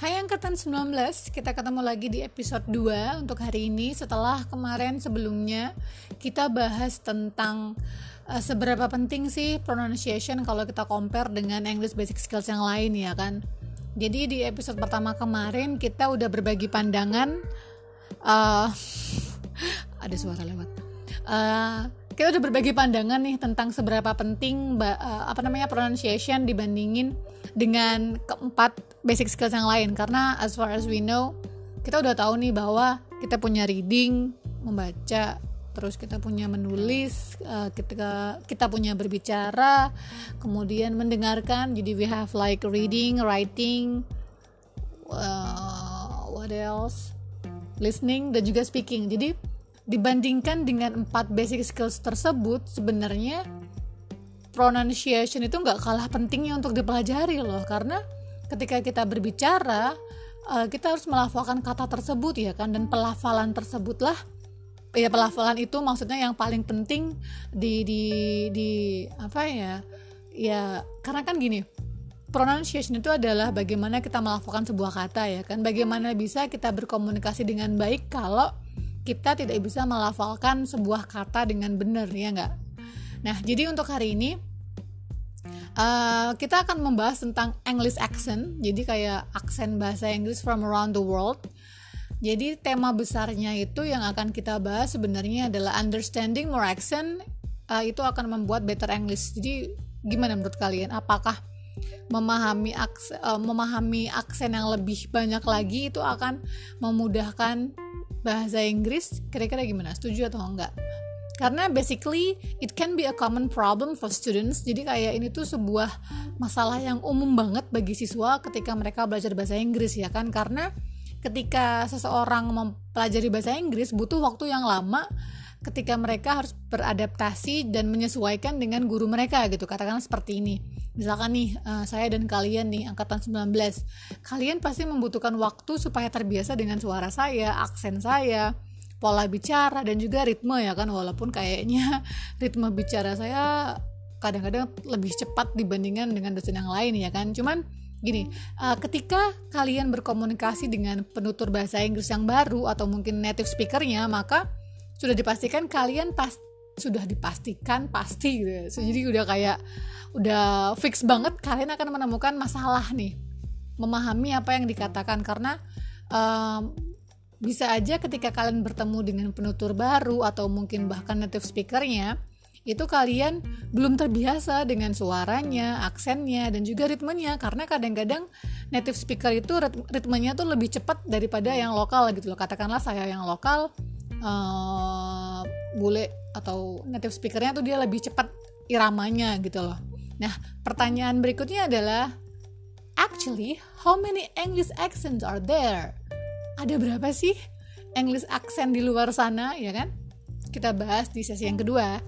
Hai Angkatan 19, kita ketemu lagi di episode 2 untuk hari ini setelah kemarin sebelumnya kita bahas tentang uh, seberapa penting sih pronunciation kalau kita compare dengan English basic skills yang lain ya kan. Jadi di episode pertama kemarin kita udah berbagi pandangan uh, ada suara lewat. Uh, kita udah berbagi pandangan nih tentang seberapa penting uh, apa namanya pronunciation dibandingin dengan keempat basic skills yang lain. Karena as far as we know kita udah tahu nih bahwa kita punya reading membaca terus kita punya menulis uh, kita kita punya berbicara kemudian mendengarkan. Jadi we have like reading writing uh, what else? Listening dan juga speaking. Jadi dibandingkan dengan empat basic skills tersebut sebenarnya pronunciation itu nggak kalah pentingnya untuk dipelajari loh. Karena ketika kita berbicara uh, kita harus melafalkan kata tersebut ya kan. Dan pelafalan tersebutlah ya pelafalan itu maksudnya yang paling penting di di di apa ya ya karena kan gini pronunciation itu adalah bagaimana kita melafalkan sebuah kata ya kan. Bagaimana bisa kita berkomunikasi dengan baik kalau kita tidak bisa melafalkan sebuah kata dengan benar ya nggak? Nah, jadi untuk hari ini uh, kita akan membahas tentang English accent. Jadi kayak aksen bahasa Inggris from around the world. Jadi tema besarnya itu yang akan kita bahas sebenarnya adalah understanding more accent uh, itu akan membuat better English. Jadi gimana menurut kalian? Apakah memahami aksen, uh, memahami aksen yang lebih banyak lagi itu akan memudahkan bahasa Inggris? Kira-kira gimana? Setuju atau enggak? Karena basically it can be a common problem for students. Jadi kayak ini tuh sebuah masalah yang umum banget bagi siswa ketika mereka belajar bahasa Inggris ya kan? Karena ketika seseorang mempelajari bahasa Inggris butuh waktu yang lama ketika mereka harus beradaptasi dan menyesuaikan dengan guru mereka gitu. Katakanlah seperti ini. Misalkan nih uh, saya dan kalian nih angkatan 19 kalian pasti membutuhkan waktu supaya terbiasa dengan suara saya aksen saya pola bicara dan juga ritme ya kan walaupun kayaknya ritme bicara saya kadang-kadang lebih cepat dibandingkan dengan dosen yang lain ya kan cuman gini uh, ketika kalian berkomunikasi dengan penutur bahasa Inggris yang baru atau mungkin native speakernya maka sudah dipastikan kalian pas sudah dipastikan pasti gitu ya. So, jadi udah kayak udah fix banget kalian akan menemukan masalah nih memahami apa yang dikatakan karena um, bisa aja ketika kalian bertemu dengan penutur baru atau mungkin bahkan native speakernya itu kalian belum terbiasa dengan suaranya, aksennya, dan juga ritmenya. Karena kadang-kadang native speaker itu ritmenya tuh lebih cepat daripada yang lokal gitu loh. Katakanlah saya yang lokal uh, bule atau native speakernya tuh dia lebih cepat iramanya gitu loh. Nah pertanyaan berikutnya adalah actually how many English accents are there ada berapa sih English accent di luar sana ya kan kita bahas di sesi yang kedua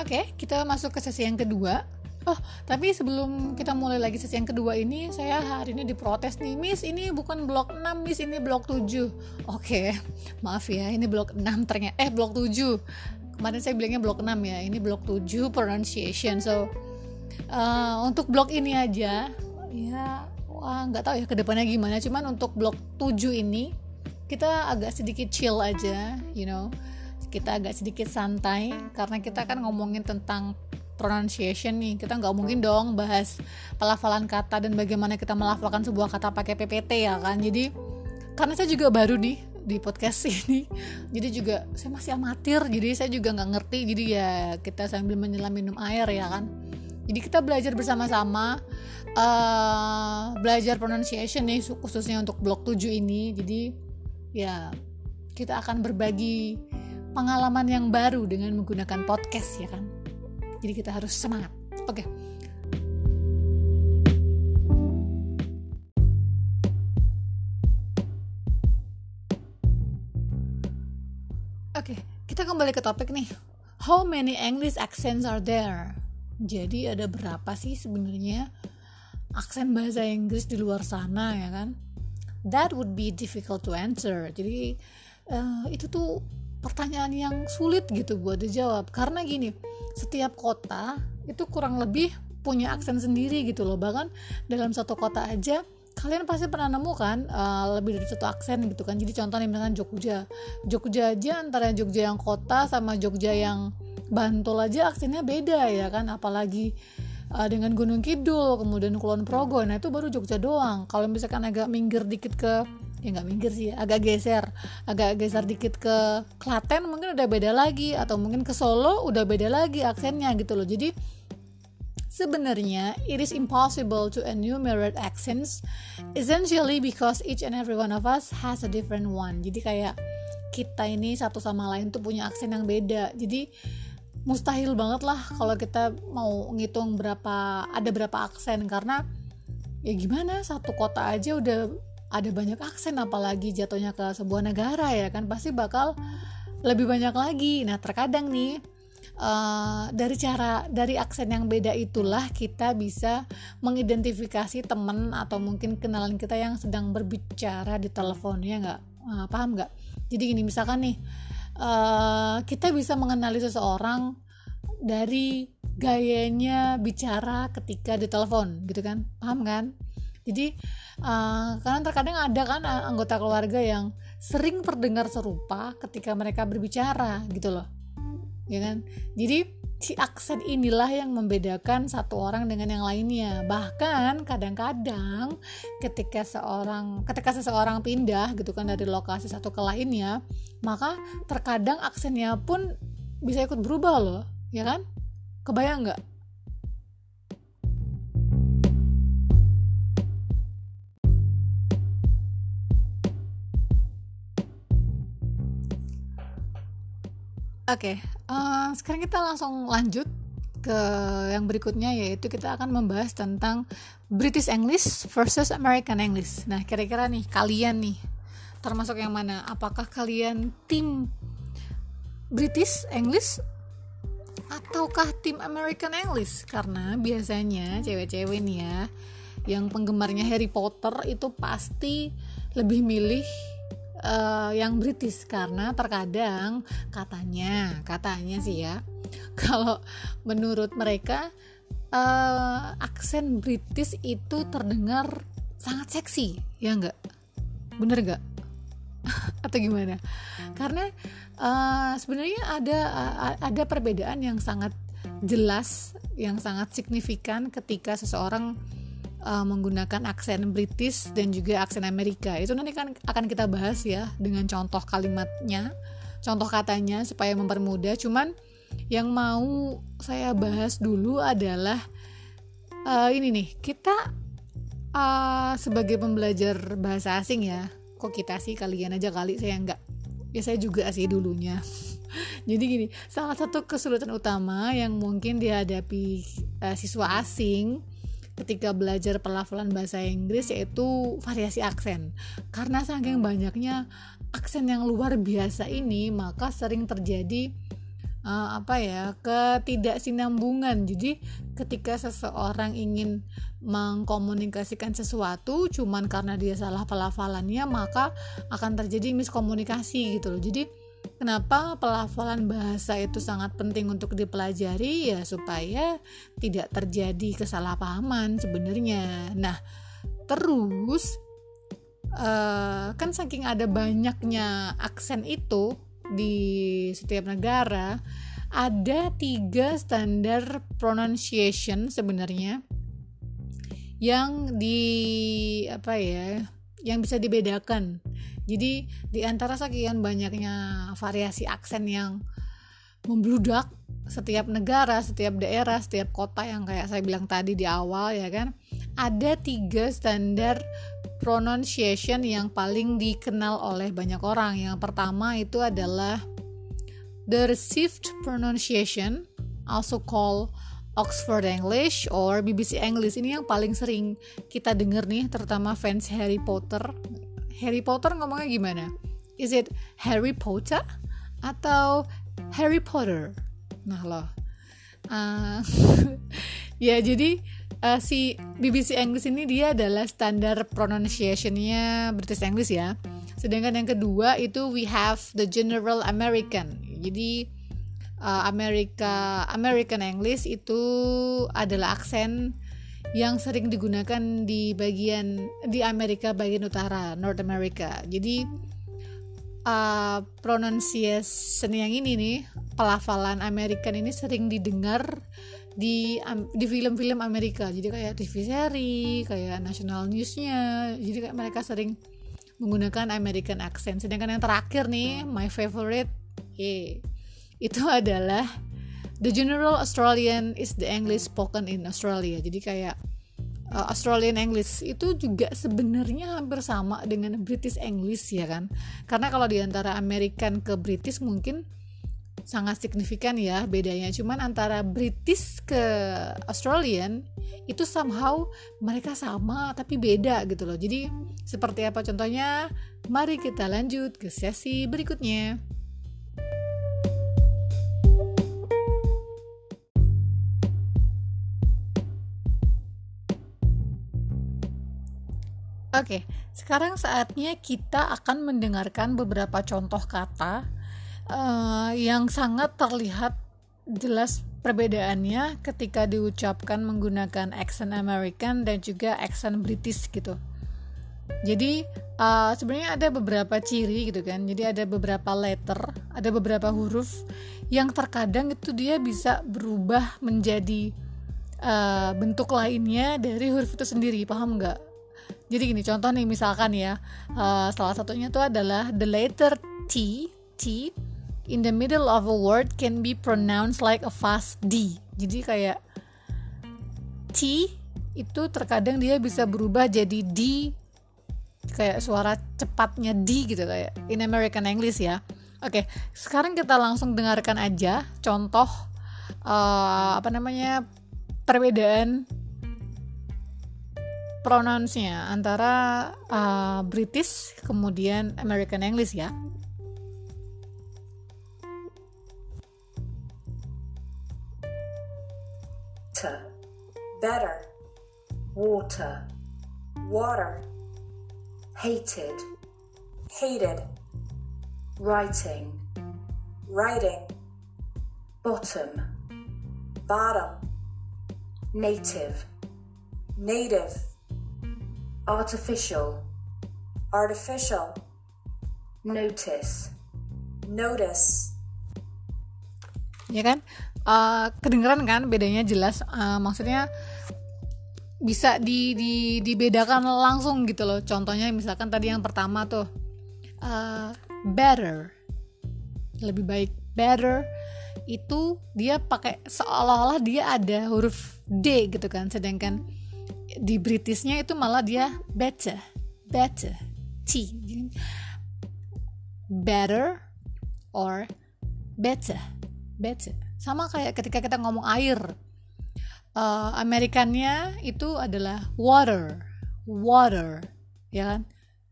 Oke, kita masuk ke sesi yang kedua. Oh, tapi sebelum kita mulai lagi sesi yang kedua ini, saya hari ini diprotes nih, Miss, ini bukan blok 6, Miss, ini blok 7. Oke, maaf ya, ini blok 6 ternyata, eh blok 7. Kemarin saya bilangnya blok 6 ya, ini blok 7 pronunciation. So, uh, untuk blok ini aja, ya, wah nggak tahu ya ke depannya gimana. Cuman untuk blok 7 ini, kita agak sedikit chill aja, you know. Kita agak sedikit santai, karena kita kan ngomongin tentang pronunciation nih. Kita nggak mungkin dong bahas pelafalan kata dan bagaimana kita melafalkan sebuah kata pakai PPT ya kan? Jadi karena saya juga baru nih di podcast ini jadi juga saya masih amatir jadi saya juga nggak ngerti. Jadi ya kita sambil menyelam minum air ya kan? Jadi kita belajar bersama-sama uh, belajar pronunciation nih khususnya untuk blok 7 ini. Jadi ya kita akan berbagi pengalaman yang baru dengan menggunakan podcast ya kan jadi kita harus semangat oke okay. Oke, okay, kita kembali ke topik nih. How many English accents are there? Jadi ada berapa sih sebenarnya aksen bahasa Inggris di luar sana ya kan? That would be difficult to answer. Jadi uh, itu tuh pertanyaan yang sulit gitu buat dijawab. Karena gini setiap kota itu kurang lebih punya aksen sendiri gitu loh. Bahkan dalam satu kota aja kalian pasti pernah nemu kan uh, lebih dari satu aksen gitu kan. Jadi contohnya misalkan Jogja. Jogja aja antara Jogja yang kota sama Jogja yang Bantul aja aksennya beda ya kan. Apalagi uh, dengan Gunung Kidul kemudian Kulon Progo. Nah itu baru Jogja doang. Kalau misalkan agak minggir dikit ke ya nggak minggir sih agak geser. Agak geser dikit ke Klaten mungkin udah beda lagi atau mungkin ke Solo udah beda lagi aksennya gitu loh. Jadi sebenarnya it is impossible to enumerate accents essentially because each and every one of us has a different one. Jadi kayak kita ini satu sama lain tuh punya aksen yang beda. Jadi mustahil banget lah kalau kita mau ngitung berapa ada berapa aksen. Karena ya gimana satu kota aja udah ada banyak aksen apalagi jatuhnya ke sebuah negara ya kan pasti bakal lebih banyak lagi. Nah terkadang nih uh, dari cara dari aksen yang beda itulah kita bisa mengidentifikasi temen atau mungkin kenalan kita yang sedang berbicara di telepon ya nggak? Uh, paham nggak? Jadi gini misalkan nih uh, kita bisa mengenali seseorang dari gayanya bicara ketika di telepon gitu kan? Paham kan? Jadi uh, karena terkadang ada kan anggota keluarga yang sering terdengar serupa ketika mereka berbicara gitu loh. Ya kan? Jadi si aksen inilah yang membedakan satu orang dengan yang lainnya. Bahkan kadang-kadang ketika seorang ketika seseorang pindah gitu kan dari lokasi satu ke lainnya maka terkadang aksennya pun bisa ikut berubah loh. Ya kan? Kebayang nggak Oke, okay, uh, sekarang kita langsung lanjut ke yang berikutnya yaitu kita akan membahas tentang British English versus American English. Nah, kira-kira nih kalian nih termasuk yang mana? Apakah kalian tim British English ataukah tim American English? Karena biasanya cewek-cewek nih ya yang penggemarnya Harry Potter itu pasti lebih milih uh, yang British karena terkadang katanya katanya sih ya kalau menurut mereka uh, aksen British itu terdengar sangat seksi ya enggak bener enggak atau gimana? Karena uh, sebenarnya ada uh, ada perbedaan yang sangat jelas yang sangat signifikan ketika seseorang uh, menggunakan aksen British dan juga aksen Amerika. Itu nanti kan akan kita bahas ya dengan contoh kalimatnya, contoh katanya supaya mempermudah. Cuman yang mau saya bahas dulu adalah uh, ini nih, kita uh, sebagai pembelajar bahasa asing ya, kok kita sih kalian aja kali saya enggak. Ya saya juga sih dulunya. Jadi gini, salah satu kesulitan utama yang mungkin dihadapi uh, siswa asing ketika belajar pelafalan bahasa Inggris yaitu variasi aksen. Karena saking banyaknya aksen yang luar biasa ini, maka sering terjadi uh, apa ya ketidaksinambungan. Jadi ketika seseorang ingin mengkomunikasikan sesuatu, cuman karena dia salah pelafalannya, maka akan terjadi miskomunikasi gitu loh. Jadi Kenapa pelafalan bahasa itu sangat penting untuk dipelajari ya supaya tidak terjadi kesalahpahaman sebenarnya. Nah, terus uh, kan saking ada banyaknya aksen itu di setiap negara, ada tiga standar pronunciation sebenarnya yang di apa ya, yang bisa dibedakan jadi di antara sekian banyaknya variasi aksen yang membludak setiap negara, setiap daerah, setiap kota yang kayak saya bilang tadi di awal ya kan, ada tiga standar pronunciation yang paling dikenal oleh banyak orang. Yang pertama itu adalah the received pronunciation, also called Oxford English or BBC English. Ini yang paling sering kita dengar nih, terutama fans Harry Potter Harry Potter ngomongnya gimana? Is it Harry Potter atau Harry Potter? Nah loh, uh, ya jadi uh, si BBC English ini dia adalah standar pronunciationnya British English ya sedangkan yang kedua itu we have the general American jadi uh, Amerika American English itu adalah aksen yang sering digunakan di bagian di Amerika bagian utara North America. Jadi uh, pronunciation yang ini nih pelafalan American ini sering didengar di di film-film Amerika. Jadi kayak TV seri kayak national newsnya. Jadi kayak mereka sering menggunakan American accent. Sedangkan yang terakhir nih my favorite eh itu adalah the general Australian is the English spoken in Australia. Jadi kayak uh, Australian English itu juga sebenarnya hampir sama dengan British English ya kan? Karena kalau di antara American ke British mungkin sangat signifikan ya bedanya. Cuman antara British ke Australian itu somehow mereka sama tapi beda gitu loh. Jadi seperti apa contohnya? Mari kita lanjut ke sesi berikutnya Oke, sekarang saatnya kita akan mendengarkan beberapa contoh kata uh, yang sangat terlihat jelas perbedaannya ketika diucapkan menggunakan accent American dan juga accent British gitu. Jadi uh, sebenarnya ada beberapa ciri gitu kan. Jadi ada beberapa letter, ada beberapa huruf yang terkadang itu dia bisa berubah menjadi uh, bentuk lainnya dari huruf itu sendiri. Paham nggak? Jadi gini contoh nih misalkan ya uh, salah satunya itu adalah the letter T T in the middle of a word can be pronounced like a fast D. Jadi kayak T itu terkadang dia bisa berubah jadi D kayak suara cepatnya D gitu kayak in American English ya. Oke sekarang kita langsung dengarkan aja contoh uh, apa namanya perbedaan pronounce-nya antara uh, British kemudian American English ya. better, water, water, hated, hated, writing, writing, bottom, bottom, native, native artificial, artificial, notice, notice. Ya kan? Uh, kedengeran kan? Bedanya jelas. Uh, maksudnya bisa di, di dibedakan langsung gitu loh. Contohnya misalkan tadi yang pertama tuh uh, better. Lebih baik better itu dia pakai seolah-olah dia ada huruf D gitu kan. Sedangkan di Britishnya itu malah dia better better T. Better or better better. Sama kayak ketika kita ngomong air. Uh, Amerikannya itu adalah water water ya kan?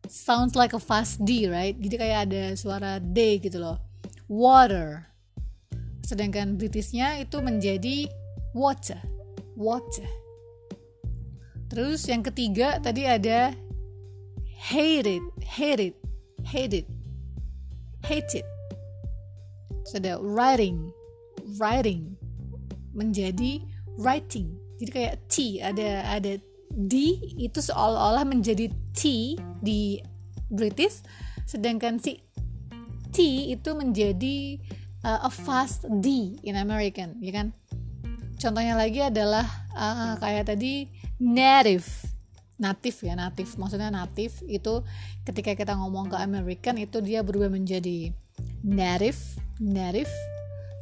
Sounds like a fast D right? Jadi kayak ada suara D gitu loh. Water. Sedangkan Britishnya itu menjadi water water Terus yang ketiga tadi ada hate it, hate it, hate it, hate it. Terus ada writing, writing menjadi writing. Jadi kayak T ada ada D itu seolah-olah menjadi T di British, sedangkan si T itu menjadi uh, a fast D in American, ya kan? Contohnya lagi adalah uh, kayak tadi native. Natif ya natif maksudnya natif itu ketika kita ngomong ke American itu dia berubah menjadi native native.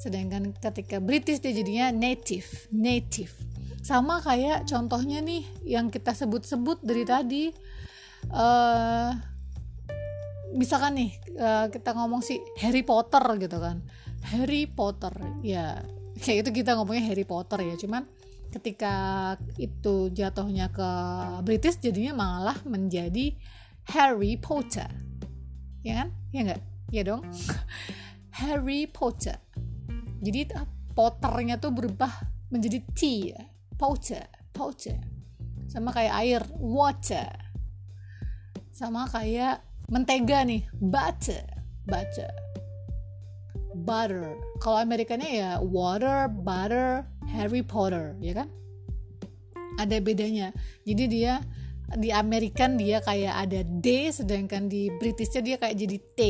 Sedangkan ketika British dia jadinya native native. Sama kayak contohnya nih yang kita sebut-sebut dari tadi uh, misalkan nih uh, kita ngomong si Harry Potter gitu kan. Harry Potter ya. Kayak itu kita ngomongnya Harry Potter ya cuman ketika itu jatuhnya ke British jadinya malah menjadi Harry Potter. Ya kan? Ya enggak ya dong. Harry Potter. Jadi Potternya tuh berubah menjadi T ya. Potter potter. Sama kayak air water. Sama kayak mentega nih butter butter butter. Kalau Amerikanya ya water butter Harry Potter ya kan? Ada bedanya. Jadi dia di Amerikan dia kayak ada D sedangkan di Britishnya dia kayak jadi T.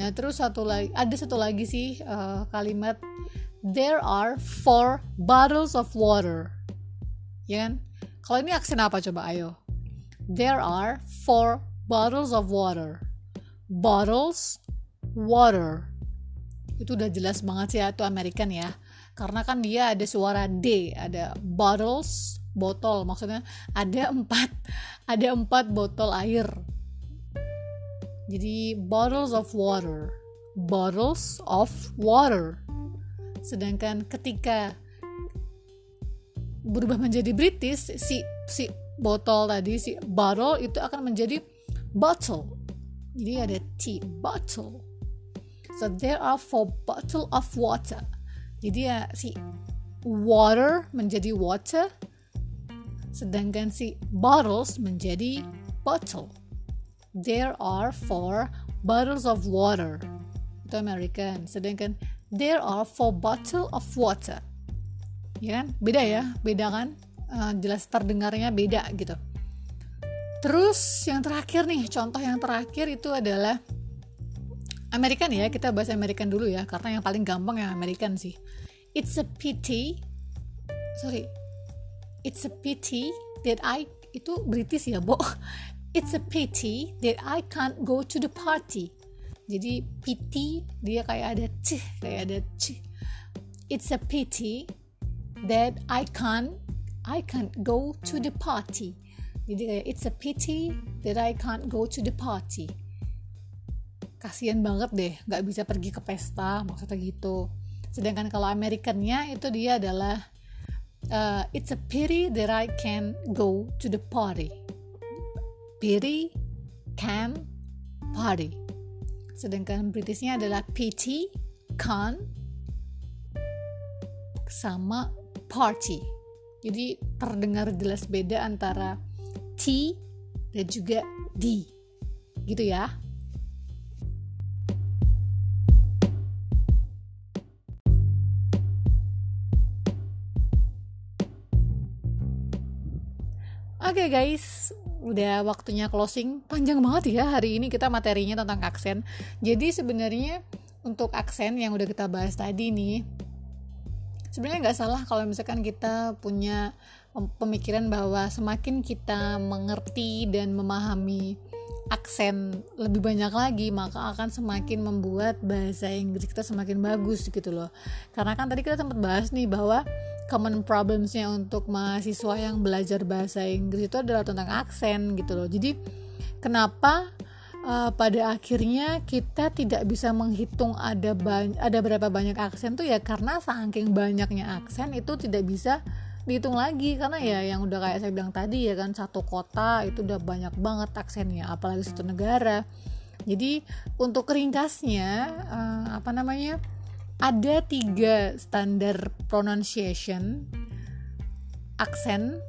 Nah terus satu lagi ada satu lagi sih uh, kalimat there are four bottles of water. Ya kan? Kalau ini aksen apa coba? Ayo. There are four bottles of water. Bottles water itu udah jelas banget sih ya itu American ya. Karena kan dia ada suara D ada bottles botol. Maksudnya ada empat ada empat botol air. Jadi bottles of water. Bottles of water. Sedangkan ketika berubah menjadi British si si botol tadi si bottle itu akan menjadi bottle. Jadi ada T bottle so there are four bottle of water. Jadi ya si water menjadi water sedangkan si bottles menjadi bottle. There are four bottles of water. Itu American. Sedangkan there are four bottle of water. Ya kan? Beda ya? Beda kan? Uh, jelas terdengarnya beda gitu. Terus yang terakhir nih, contoh yang terakhir itu adalah American ya, kita bahas American dulu ya, karena yang paling gampang yang American sih. It's a pity, sorry, it's a pity that I itu British ya, Bo. It's a pity that I can't go to the party. Jadi pity dia kayak ada c, kayak ada c. It's a pity that I can't I can't go to the party jadi kayak it's a pity that I can't go to the party kasian banget deh nggak bisa pergi ke pesta maksudnya gitu. Sedangkan kalau Amerikannya itu dia adalah uh, it's a pity that I can go to the party. Pity can party. Sedangkan Britishnya adalah pity can sama party. Jadi terdengar jelas beda antara T dan juga D. Gitu ya Okay guys, udah waktunya closing. Panjang banget ya hari ini kita materinya tentang aksen. Jadi sebenarnya untuk aksen yang udah kita bahas tadi nih, sebenarnya nggak salah kalau misalkan kita punya pemikiran bahwa semakin kita mengerti dan memahami aksen lebih banyak lagi maka akan semakin membuat bahasa Inggris kita semakin bagus gitu loh karena kan tadi kita sempat bahas nih bahwa common problemsnya untuk mahasiswa yang belajar bahasa Inggris itu adalah tentang aksen gitu loh. Jadi kenapa uh, pada akhirnya kita tidak bisa menghitung ada ada berapa banyak aksen tuh? Ya karena saking banyaknya aksen itu tidak bisa dihitung lagi. Karena ya yang udah kayak saya bilang tadi ya kan satu kota itu udah banyak banget aksennya apalagi satu negara. Jadi untuk ringkasnya uh, apa namanya ada tiga standar pronunciation aksen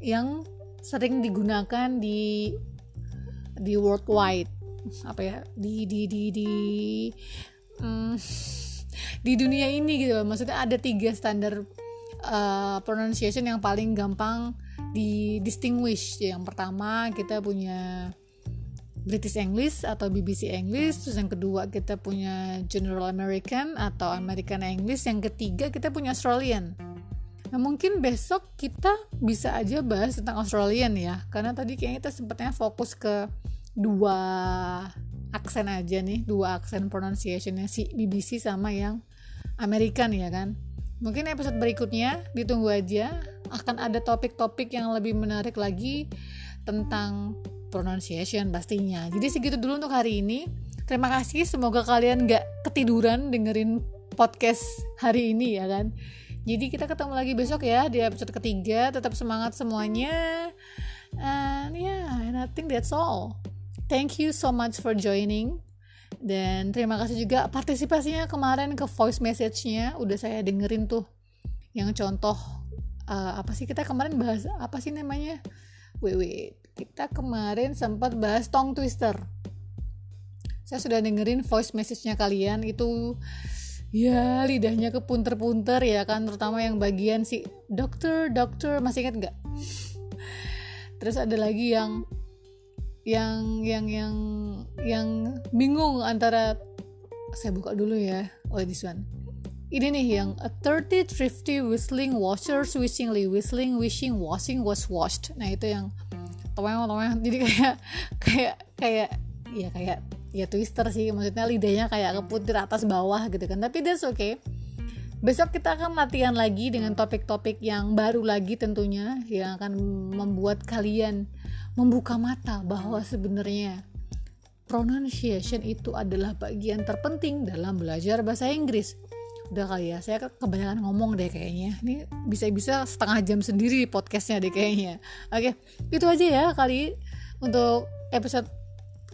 yang sering digunakan di di worldwide. Apa ya? Di di di di um, di dunia ini gitu maksudnya ada tiga standar uh, pronunciation yang paling gampang di distinguish. Yang pertama kita punya British English atau BBC English. Terus yang kedua kita punya General American atau American English. Yang ketiga kita punya Australian. Nah mungkin besok kita bisa aja bahas tentang Australian ya. Karena tadi kayaknya kita sempatnya fokus ke dua aksen aja nih. Dua aksen pronunciationnya si BBC sama yang American ya kan. Mungkin episode berikutnya ditunggu aja. Akan ada topik-topik yang lebih menarik lagi tentang pronunciation pastinya. Jadi segitu dulu untuk hari ini. Terima kasih, semoga kalian gak ketiduran dengerin podcast hari ini ya kan. Jadi kita ketemu lagi besok ya di episode ketiga. Tetap semangat semuanya. And yeah, and I think that's all. Thank you so much for joining. Dan terima kasih juga partisipasinya kemarin ke voice message-nya udah saya dengerin tuh yang contoh uh, apa sih kita kemarin bahas apa sih namanya wait, wait. Kita kemarin sempat bahas tongue twister. Saya sudah dengerin voice message-nya kalian itu ya lidahnya kepunter-punter ya kan terutama yang bagian si dokter dokter masih ingat nggak? Terus ada lagi yang yang yang yang yang bingung antara saya buka dulu ya oh this one. Ini nih yang a 30 thrifty whistling washer switchingly whistling wishing washing was washed. Nah itu yang toeng toeng jadi kayak kayak kayak ya kayak ya twister sih. Maksudnya lidahnya kayak keputir atas bawah gitu kan. Tapi that's okay. Besok kita akan latihan lagi dengan topik-topik yang baru lagi tentunya yang akan membuat kalian membuka mata bahwa sebenarnya pronunciation itu adalah bagian terpenting dalam belajar bahasa Inggris udah kali ya saya kebanyakan ngomong deh kayaknya ini bisa-bisa setengah jam sendiri podcastnya deh kayaknya oke itu aja ya kali untuk episode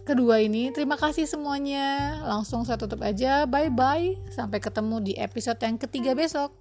kedua ini. Terima kasih semuanya. Langsung saya tutup aja. Bye bye. Sampai ketemu di episode yang ketiga besok.